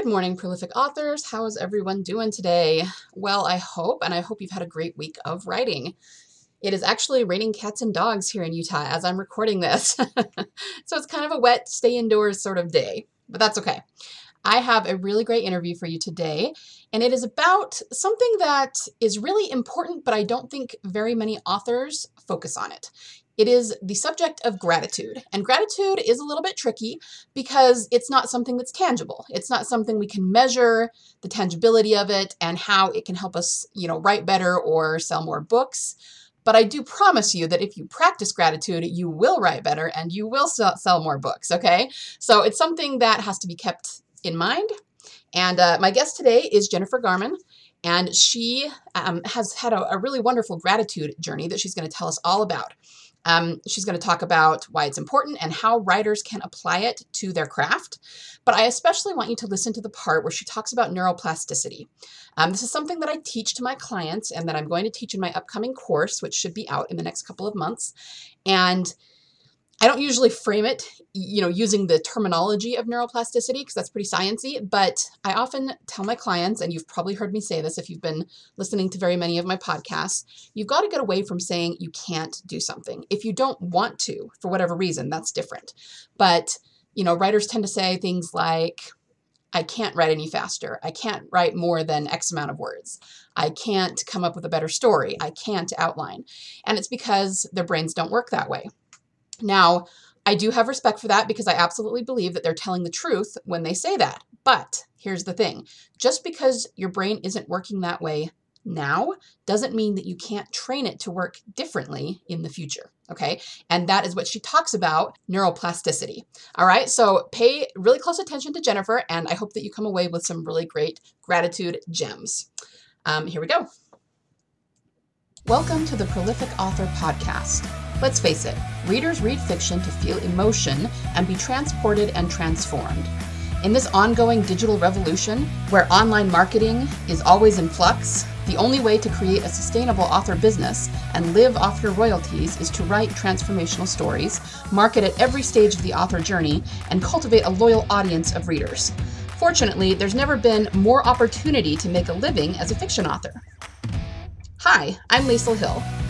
Good morning, prolific authors. How is everyone doing today? Well, I hope, and I hope you've had a great week of writing. It is actually raining cats and dogs here in Utah as I'm recording this. so it's kind of a wet, stay indoors sort of day, but that's okay. I have a really great interview for you today, and it is about something that is really important, but I don't think very many authors focus on it. It is the subject of gratitude. And gratitude is a little bit tricky because it's not something that's tangible. It's not something we can measure the tangibility of it and how it can help us, you know, write better or sell more books. But I do promise you that if you practice gratitude, you will write better and you will sell, more books, okay? So it's something that has to be kept in mind. And uh, my guest today is Jennifer Garman. And she um, has had a, a really wonderful gratitude journey that she's going to tell us all about. Um, she's going to talk about why it's important and how writers can apply it to their craft. But I especially want you to listen to the part where she talks about neuroplasticity. Um, this is something that I teach to my clients and that I'm going to teach in my upcoming course, which should be out in the next couple of months. And I don't usually frame it, you know, using the terminology of neuroplasticity because that's pretty sciency, but I often tell my clients, and you've probably heard me say this if you've been listening to very many of my podcasts, you've got to get away from saying you can't do something. If you don't want to, for whatever reason, that's different. But, you know, writers tend to say things like, I can't write any faster. I can't write more than X amount of words. I can't come up with a better story. I can't outline. And it's because their brains don't work that way. Now, I do have respect for that because I absolutely believe that they're telling the truth when they say that. But here's the thing just because your brain isn't working that way now doesn't mean that you can't train it to work differently in the future. Okay. And that is what she talks about neuroplasticity. All right. So pay really close attention to Jennifer, and I hope that you come away with some really great gratitude gems. Um, here we go. Welcome to the Prolific Author Podcast. Let's face it, readers read fiction to feel emotion and be transported and transformed. In this ongoing digital revolution, where online marketing is always in flux, the only way to create a sustainable author business and live off your royalties is to write transformational stories, market at every stage of the author journey, and cultivate a loyal audience of readers. Fortunately, there's never been more opportunity to make a living as a fiction author. Hi, I'm Liesl Hill.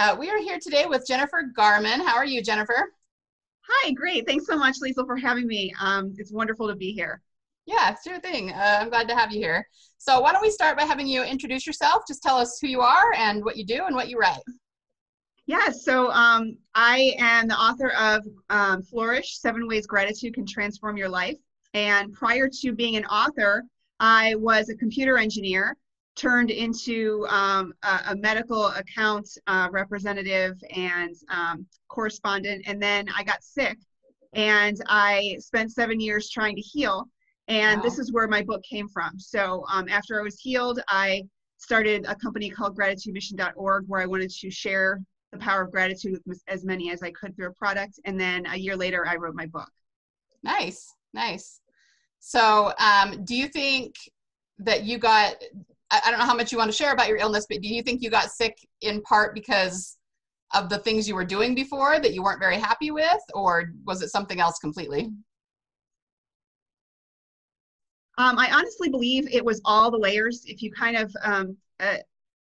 Uh, we are here today with Jennifer Garman. How are you, Jennifer? Hi, great. Thanks so much, Lisa, for having me. Um, it's wonderful to be here. Yeah, sure thing. Uh, I'm glad to have you here. So, why don't we start by having you introduce yourself? Just tell us who you are and what you do and what you write. Yeah, so um, I am the author of um, Flourish Seven Ways Gratitude Can Transform Your Life. And prior to being an author, I was a computer engineer turned into um, a, a, medical account uh, representative and um, correspondent. And then I got sick and I spent seven years trying to heal. And wow. this is where my book came from. So um, after I was healed, I started a company called gratitudemission.org where I wanted to share the power of gratitude with as many as I could through a product. And then a year later, I wrote my book. Nice, nice. So, um, do you think that you got I, I don't know how much you want to share about your illness, but do you think you got sick in part because of the things you were doing before that you weren't very happy with, or was it something else completely? Um, I honestly believe it was all the layers. If you kind of um, uh,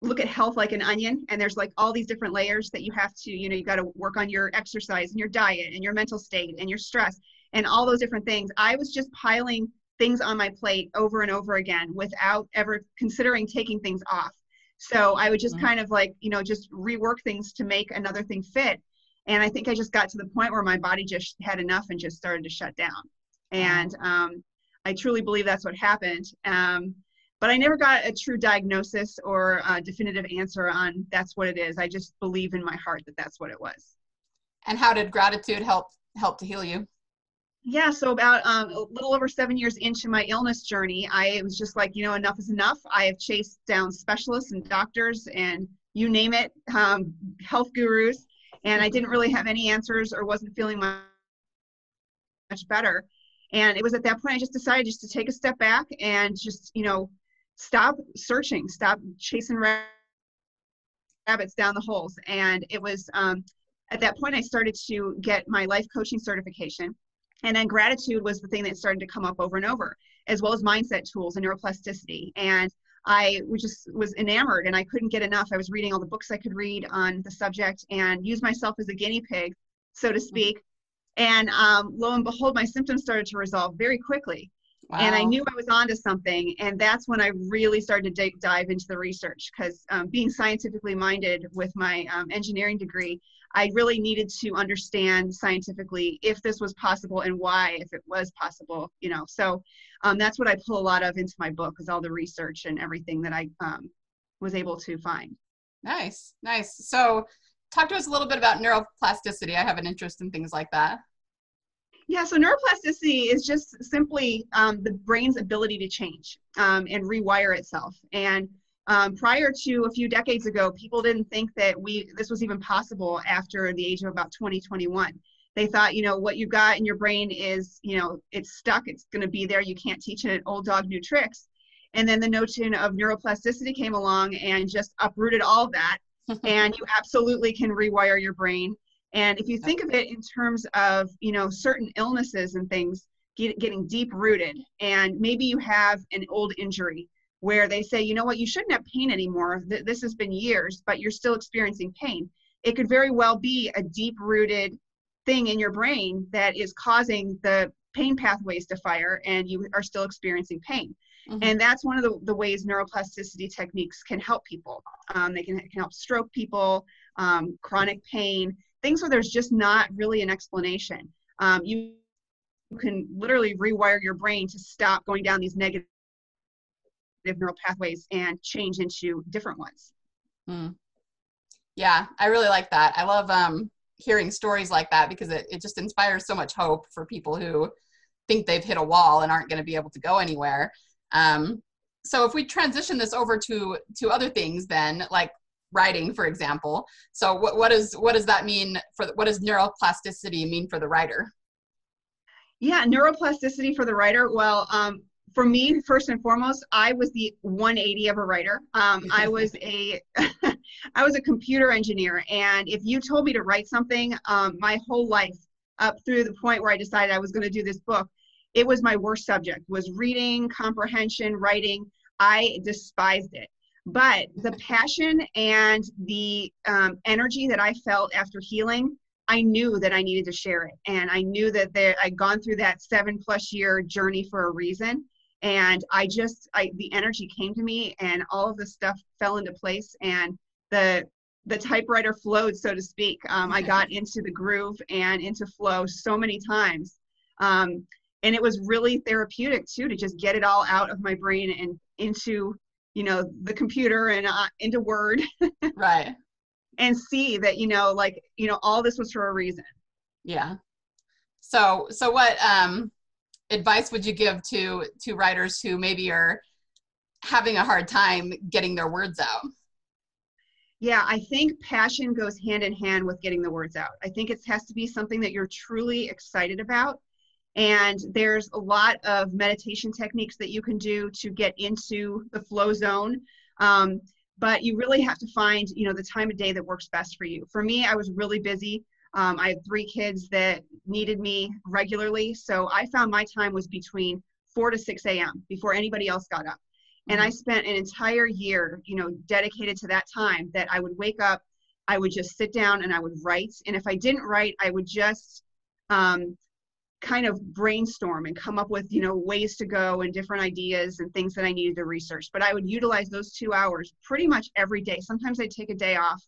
look at health like an onion, and there's like all these different layers that you have to, you know, you got to work on your exercise and your diet and your mental state and your stress and all those different things. I was just piling things on my plate over and over again without ever considering taking things off. So I would just mm-hmm. kind of like, you know, just rework things to make another thing fit. And I think I just got to the point where my body just had enough and just started to shut down. And um, I truly believe that's what happened. Um, but I never got a true diagnosis or a definitive answer on that's what it is. I just believe in my heart that that's what it was. And how did gratitude help help to heal you? Yeah, so about um, a little over seven years into my illness journey, I was just like, you know, enough is enough. I have chased down specialists and doctors and you name it, um, health gurus, and I didn't really have any answers or wasn't feeling much better. And it was at that point I just decided just to take a step back and just, you know, stop searching, stop chasing rabbits down the holes. And it was um, at that point I started to get my life coaching certification. And then gratitude was the thing that started to come up over and over, as well as mindset tools and neuroplasticity. And I was just was enamored and I couldn't get enough. I was reading all the books I could read on the subject and use myself as a guinea pig, so to speak. And um, lo and behold, my symptoms started to resolve very quickly. Wow. And I knew I was onto something. And that's when I really started to dive into the research because um, being scientifically minded with my um, engineering degree, I really needed to understand scientifically if this was possible and why, if it was possible, you know. So um, that's what I pull a lot of into my book is all the research and everything that I um, was able to find. Nice, nice. So talk to us a little bit about neuroplasticity. I have an interest in things like that. Yeah, so neuroplasticity is just simply um, the brain's ability to change um, and rewire itself. And um, prior to a few decades ago, people didn't think that we this was even possible after the age of about 2021. They thought, you know, what you've got in your brain is, you know, it's stuck, it's going to be there. You can't teach it old dog new tricks. And then the notion of neuroplasticity came along and just uprooted all that. and you absolutely can rewire your brain. And if you think of it in terms of, you know, certain illnesses and things get, getting deep rooted, and maybe you have an old injury where they say, you know what, you shouldn't have pain anymore. This has been years, but you're still experiencing pain. It could very well be a deep rooted thing in your brain that is causing the pain pathways to fire and you are still experiencing pain. Mm-hmm. And that's one of the, the ways neuroplasticity techniques can help people. Um, they can, can help stroke people, um, chronic pain, things where there's just not really an explanation. Um, you can literally rewire your brain to stop going down these negative neural pathways and change into different ones. Mm. Yeah, I really like that. I love um, hearing stories like that because it, it just inspires so much hope for people who think they've hit a wall and aren't going to be able to go anywhere. Um, so if we transition this over to to other things, then like writing, for example. So what what is what does that mean for what does neuroplasticity mean for the writer? Yeah, neuroplasticity for the writer. Well, um, for me, first and foremost, I was the 180 of a writer. Um, I was a, I was a computer engineer, and if you told me to write something, um, my whole life up through the point where I decided I was going to do this book, it was my worst subject. Was reading, comprehension, writing. I despised it. But the passion and the um, energy that I felt after healing, I knew that I needed to share it, and I knew that there, I'd gone through that seven plus year journey for a reason. And i just i the energy came to me and all of the stuff fell into place and the the typewriter flowed so to speak. Um, i got into the groove and into flow so many times. Um, and it was really therapeutic too to just get it all out of my brain and into you know the computer and uh, into word right and see that you know like you know all this was for a reason yeah so so what um advice would you give to to writers who maybe are having a hard time getting their words out? Yeah, I think passion goes hand in hand with getting the words out. I think it has to be something that you're truly excited about. And there's a lot of meditation techniques that you can do to get into the flow zone. Um, but you really have to find, you know, the time of day that works best for you. For me, I was really busy. Um, I had three kids that needed me regularly. So I found my time was between 4 to 6 a.m. before anybody else got up. And I mm-hmm. spent an entire year, you know, dedicated to that time that I would wake up, I would just sit down and I would write. And if I didn't write, I would just um, kind of brainstorm and come up with, you know, ways to go and different ideas and things that I needed to research. But I would utilize those two hours pretty much every day. Sometimes I'd take a day off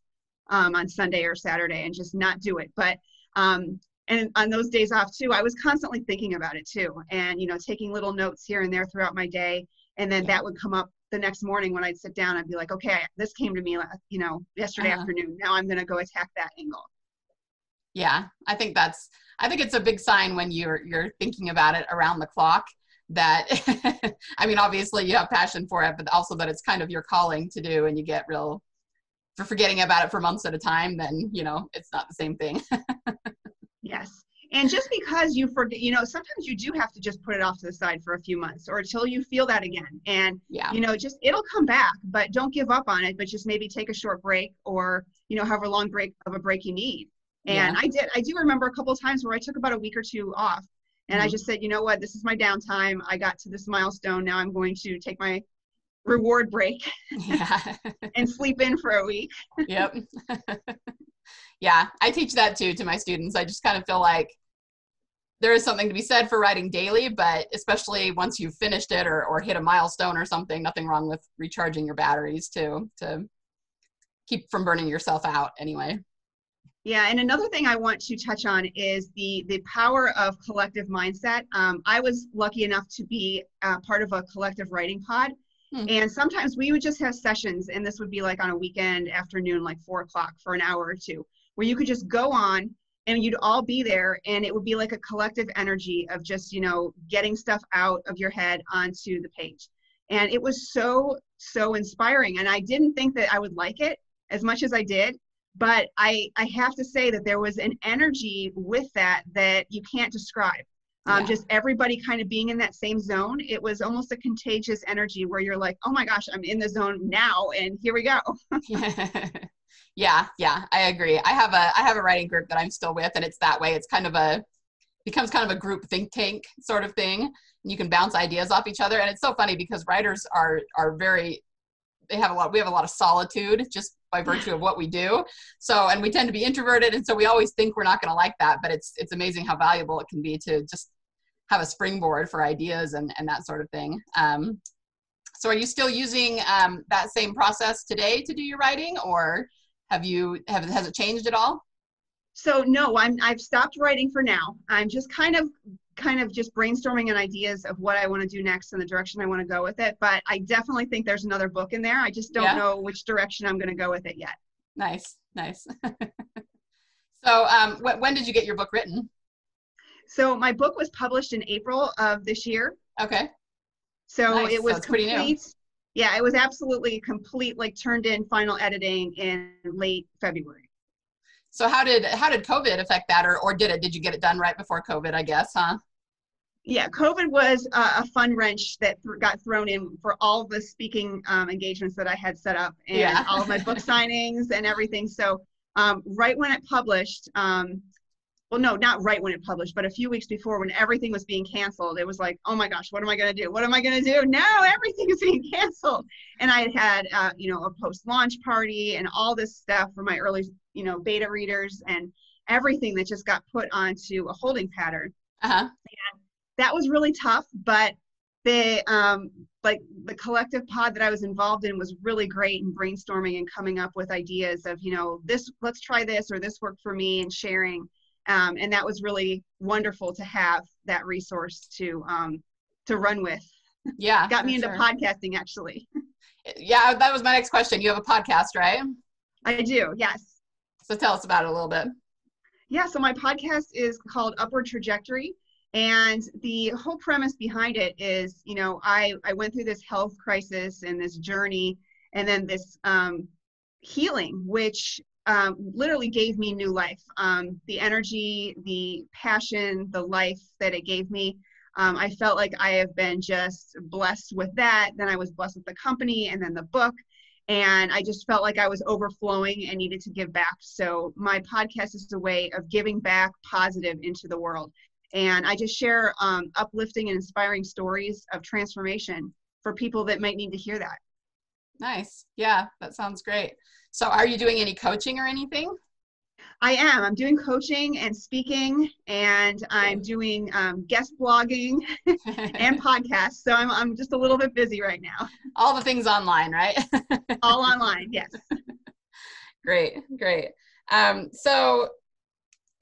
um, on Sunday or Saturday and just not do it. But um, and on those days off too, I was constantly thinking about it too, and you know, taking little notes here and there throughout my day, and then that would come up the next morning when I'd sit down. I'd be like, okay, this came to me, you know, yesterday uh-huh. afternoon. Now I'm going to go attack that angle. Yeah, I think that's I think it's a big sign when you're you're thinking about it around the clock that I mean obviously you have passion for it, but also that it's kind of your calling to do and you get real for forgetting about it for months at a time, then you know it's not the same thing. yes. And just because you forget, you know, sometimes you do have to just put it off to the side for a few months or until you feel that again. And, yeah. you know, just it'll come back, but don't give up on it, but just maybe take a short break or, you know, however long break of a break you need. And yeah. I did, I do remember a couple of times where I took about a week or two off and mm-hmm. I just said, you know what, this is my downtime. I got to this milestone. Now I'm going to take my reward break yeah. and sleep in for a week. yep. yeah, I teach that too to my students. I just kind of feel like there is something to be said for writing daily, but especially once you've finished it or, or hit a milestone or something, nothing wrong with recharging your batteries too to keep from burning yourself out anyway. Yeah, and another thing I want to touch on is the the power of collective mindset. Um, I was lucky enough to be uh, part of a collective writing pod, hmm. and sometimes we would just have sessions, and this would be like on a weekend afternoon, like four o'clock for an hour or two, where you could just go on and you'd all be there, and it would be like a collective energy of just you know getting stuff out of your head onto the page, and it was so so inspiring. And I didn't think that I would like it as much as I did but I, I have to say that there was an energy with that that you can't describe. Um, yeah. Just everybody kind of being in that same zone. It was almost a contagious energy where you're like, oh my gosh, I'm in the zone now, and here we go. yeah, yeah, I agree. I have a I have a writing group that I'm still with, and it's that way. It's kind of a becomes kind of a group think tank sort of thing. And You can bounce ideas off each other, and it's so funny because writers are are very they have a lot we have a lot of solitude just by virtue of what we do. So and we tend to be introverted and so we always think we're not going to like that but it's it's amazing how valuable it can be to just have a springboard for ideas and and that sort of thing. Um, so are you still using um, that same process today to do your writing or have you have has it changed at all? So no i'm i've stopped writing for now. I'm just kind of kind of just brainstorming and ideas of what I want to do next and the direction I want to go with it. But I definitely think there's another book in there. I just don't yeah. know which direction I'm going to go with it yet. Nice, nice. so, um, wh- when did you get your book written? So, my book was published in April of this year. Okay. So nice. it was complete. Pretty new. Yeah, it was absolutely complete, like turned in final editing in late February. So how did how did COVID affect that, or or did it? Did you get it done right before COVID? I guess, huh? Yeah, COVID was a fun wrench that th- got thrown in for all the speaking um, engagements that I had set up and yeah. all of my book signings and everything. So um, right when it published, um, well, no, not right when it published, but a few weeks before when everything was being canceled, it was like, oh my gosh, what am I going to do? What am I going to do? No, everything is being canceled. And I had had, uh, you know, a post-launch party and all this stuff for my early, you know, beta readers and everything that just got put onto a holding pattern. Uh-huh. And that was really tough, but the um, like the collective pod that I was involved in was really great in brainstorming and coming up with ideas of you know this let's try this or this worked for me and sharing, um, and that was really wonderful to have that resource to um, to run with. Yeah, got me into sure. podcasting actually. Yeah, that was my next question. You have a podcast, right? I do. Yes. So tell us about it a little bit. Yeah, so my podcast is called Upward Trajectory and the whole premise behind it is you know i i went through this health crisis and this journey and then this um, healing which um, literally gave me new life. Um, the energy the passion the life that it gave me um, i felt like i have been just blessed with that. Then i was blessed with the company and then the book. And i just felt like i was overflowing and needed to give back. So my podcast is a way of giving back positive into the world and I just share um, uplifting and inspiring stories of transformation for people that might need to hear that. Nice. Yeah, that sounds great. So, are you doing any coaching or anything? I am. I'm doing coaching and speaking, and I'm doing um, guest blogging and podcasts. So I'm, I'm just a little bit busy right now. All the things online, right? All online, yes. great, great. Um, so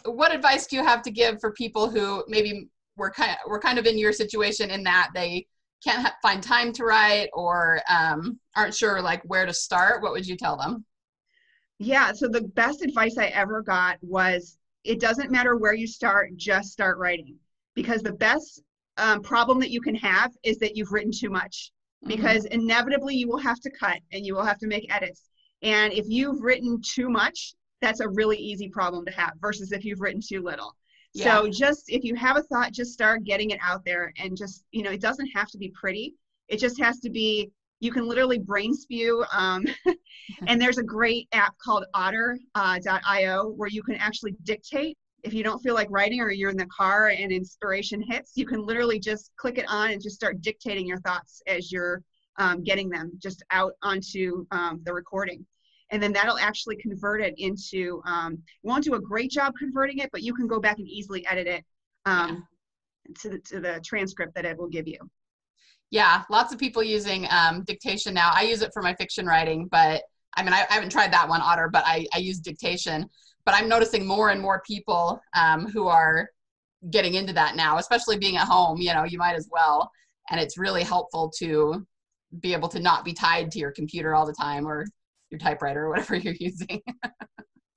what advice do you have to give for people who maybe were kind of, were kind of in your situation in that they can't ha- find time to write or um, aren't sure like where to start? What would you tell them? Yeah, so the best advice I ever got was it doesn't matter where you start, just start writing. Because the best um, problem that you can have is that you've written too much. Mm-hmm. Because mm-hmm. inevitably you will have to cut and you will have to make edits. And if you've written too much, that's a really easy problem to have versus if you've written too little. Yeah. So just if you have a thought, just start getting it out there and just, you know, it doesn't have to be pretty. It just has to be, you can literally brain spew. Um, and there's a great app called otter.io uh, where you can actually dictate. If you don't feel like writing or you're in the car and inspiration hits, you can literally just click it on and just start dictating your thoughts as you're um, getting them just out onto um, the recording and then that'll actually convert it into um, won't do a great job converting it but you can go back and easily edit it um, yeah. to, the, to the transcript that it will give you. Yeah lots of people using um, dictation now. I use it for my fiction writing but i mean i, I haven't tried that one otter but I, I use dictation. But i'm noticing more and more people um, who are getting into that now especially being at home you know you might as well. And it's really helpful to be able to not be tied to your computer all the time or your typewriter or whatever you're using.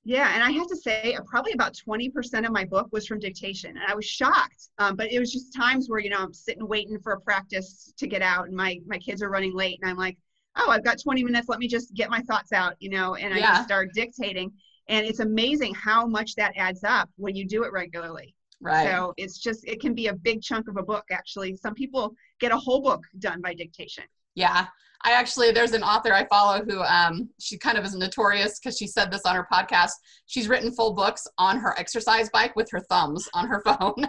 yeah, and I have to say, uh, probably about 20% of my book was from dictation, and I was shocked. Um, but it was just times where you know I'm sitting waiting for a practice to get out, and my my kids are running late, and I'm like, oh, I've got 20 minutes. Let me just get my thoughts out, you know, and I yeah. just start dictating. And it's amazing how much that adds up when you do it regularly. Right. So it's just it can be a big chunk of a book. Actually, some people get a whole book done by dictation. Yeah, I actually there's an author I follow who um, she kind of is notorious because she said this on her podcast. She's written full books on her exercise bike with her thumbs on her phone.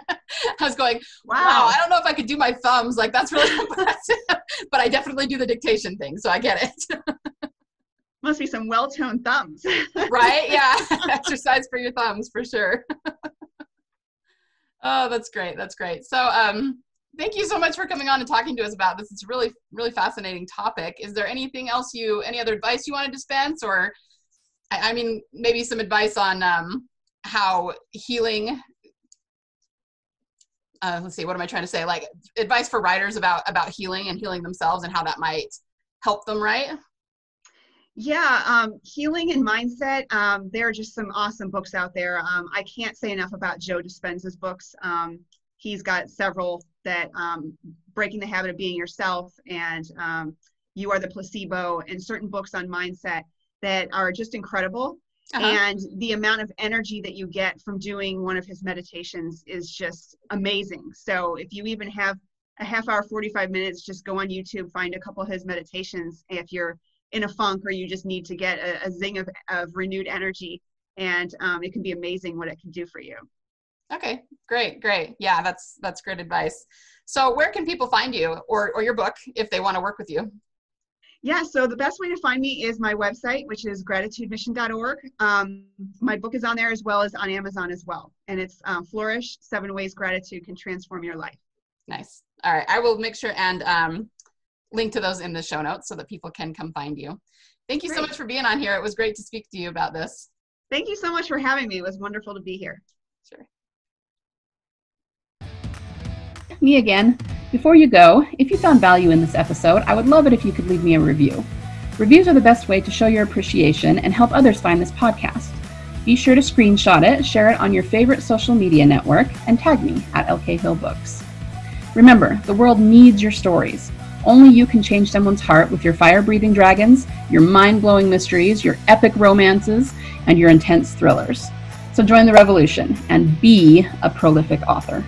I was going, wow. wow. I don't know if I could do my thumbs. Like that's really impressive, but I definitely do the dictation thing, so I get it. Must be some well-toned thumbs. right? Yeah, exercise for your thumbs for sure. oh, that's great. That's great. So, um, thank you so much for coming on and talking to us about this. It's a really, really fascinating topic. Is there anything else you, any other advice you want to dispense, or I, I mean, maybe some advice on um, how healing? Uh, let's see, what am I trying to say? Like advice for writers about about healing and healing themselves and how that might help them write. Yeah, um, healing and mindset. Um, there are just some awesome books out there. Um, I can't say enough about Joe Dispenza's books. Um, he's got several that um, breaking the habit of being yourself and um, you are the placebo and certain books on mindset that are just incredible. Uh-huh. and the amount of energy that you get from doing one of his meditations is just amazing. So if you even have a half hour 45 minutes just go on youtube find a couple of his meditations. If you're in a funk or you just need to get a, a zing of, of renewed energy and um, it can be amazing what it can do for you Okay, great, great. Yeah, that's that's great advice. So where can people find you or, or your book if they want to work with you? Yeah, so the best way to find me is my website, which is gratitudemission.org. Um, my book is on there as well as on Amazon as well. And it's um, Flourish Seven Ways Gratitude Can Transform Your Life. Nice. All right. I will make sure and um, link to those in the show notes so that people can come find you. Thank you great. so much for being on here. It was great to speak to you about this. Thank you so much for having me. It was wonderful to be here. Sure. Me again. Before you go, if you found value in this episode, I would love it if you could leave me a review. Reviews are the best way to show your appreciation and help others find this podcast. Be sure to screenshot it, share it on your favorite social media network, and tag me at LK Hill Books. Remember, the world needs your stories. Only you can change someone's heart with your fire breathing dragons, your mind blowing mysteries, your epic romances, and your intense thrillers. So join the revolution and be a prolific author.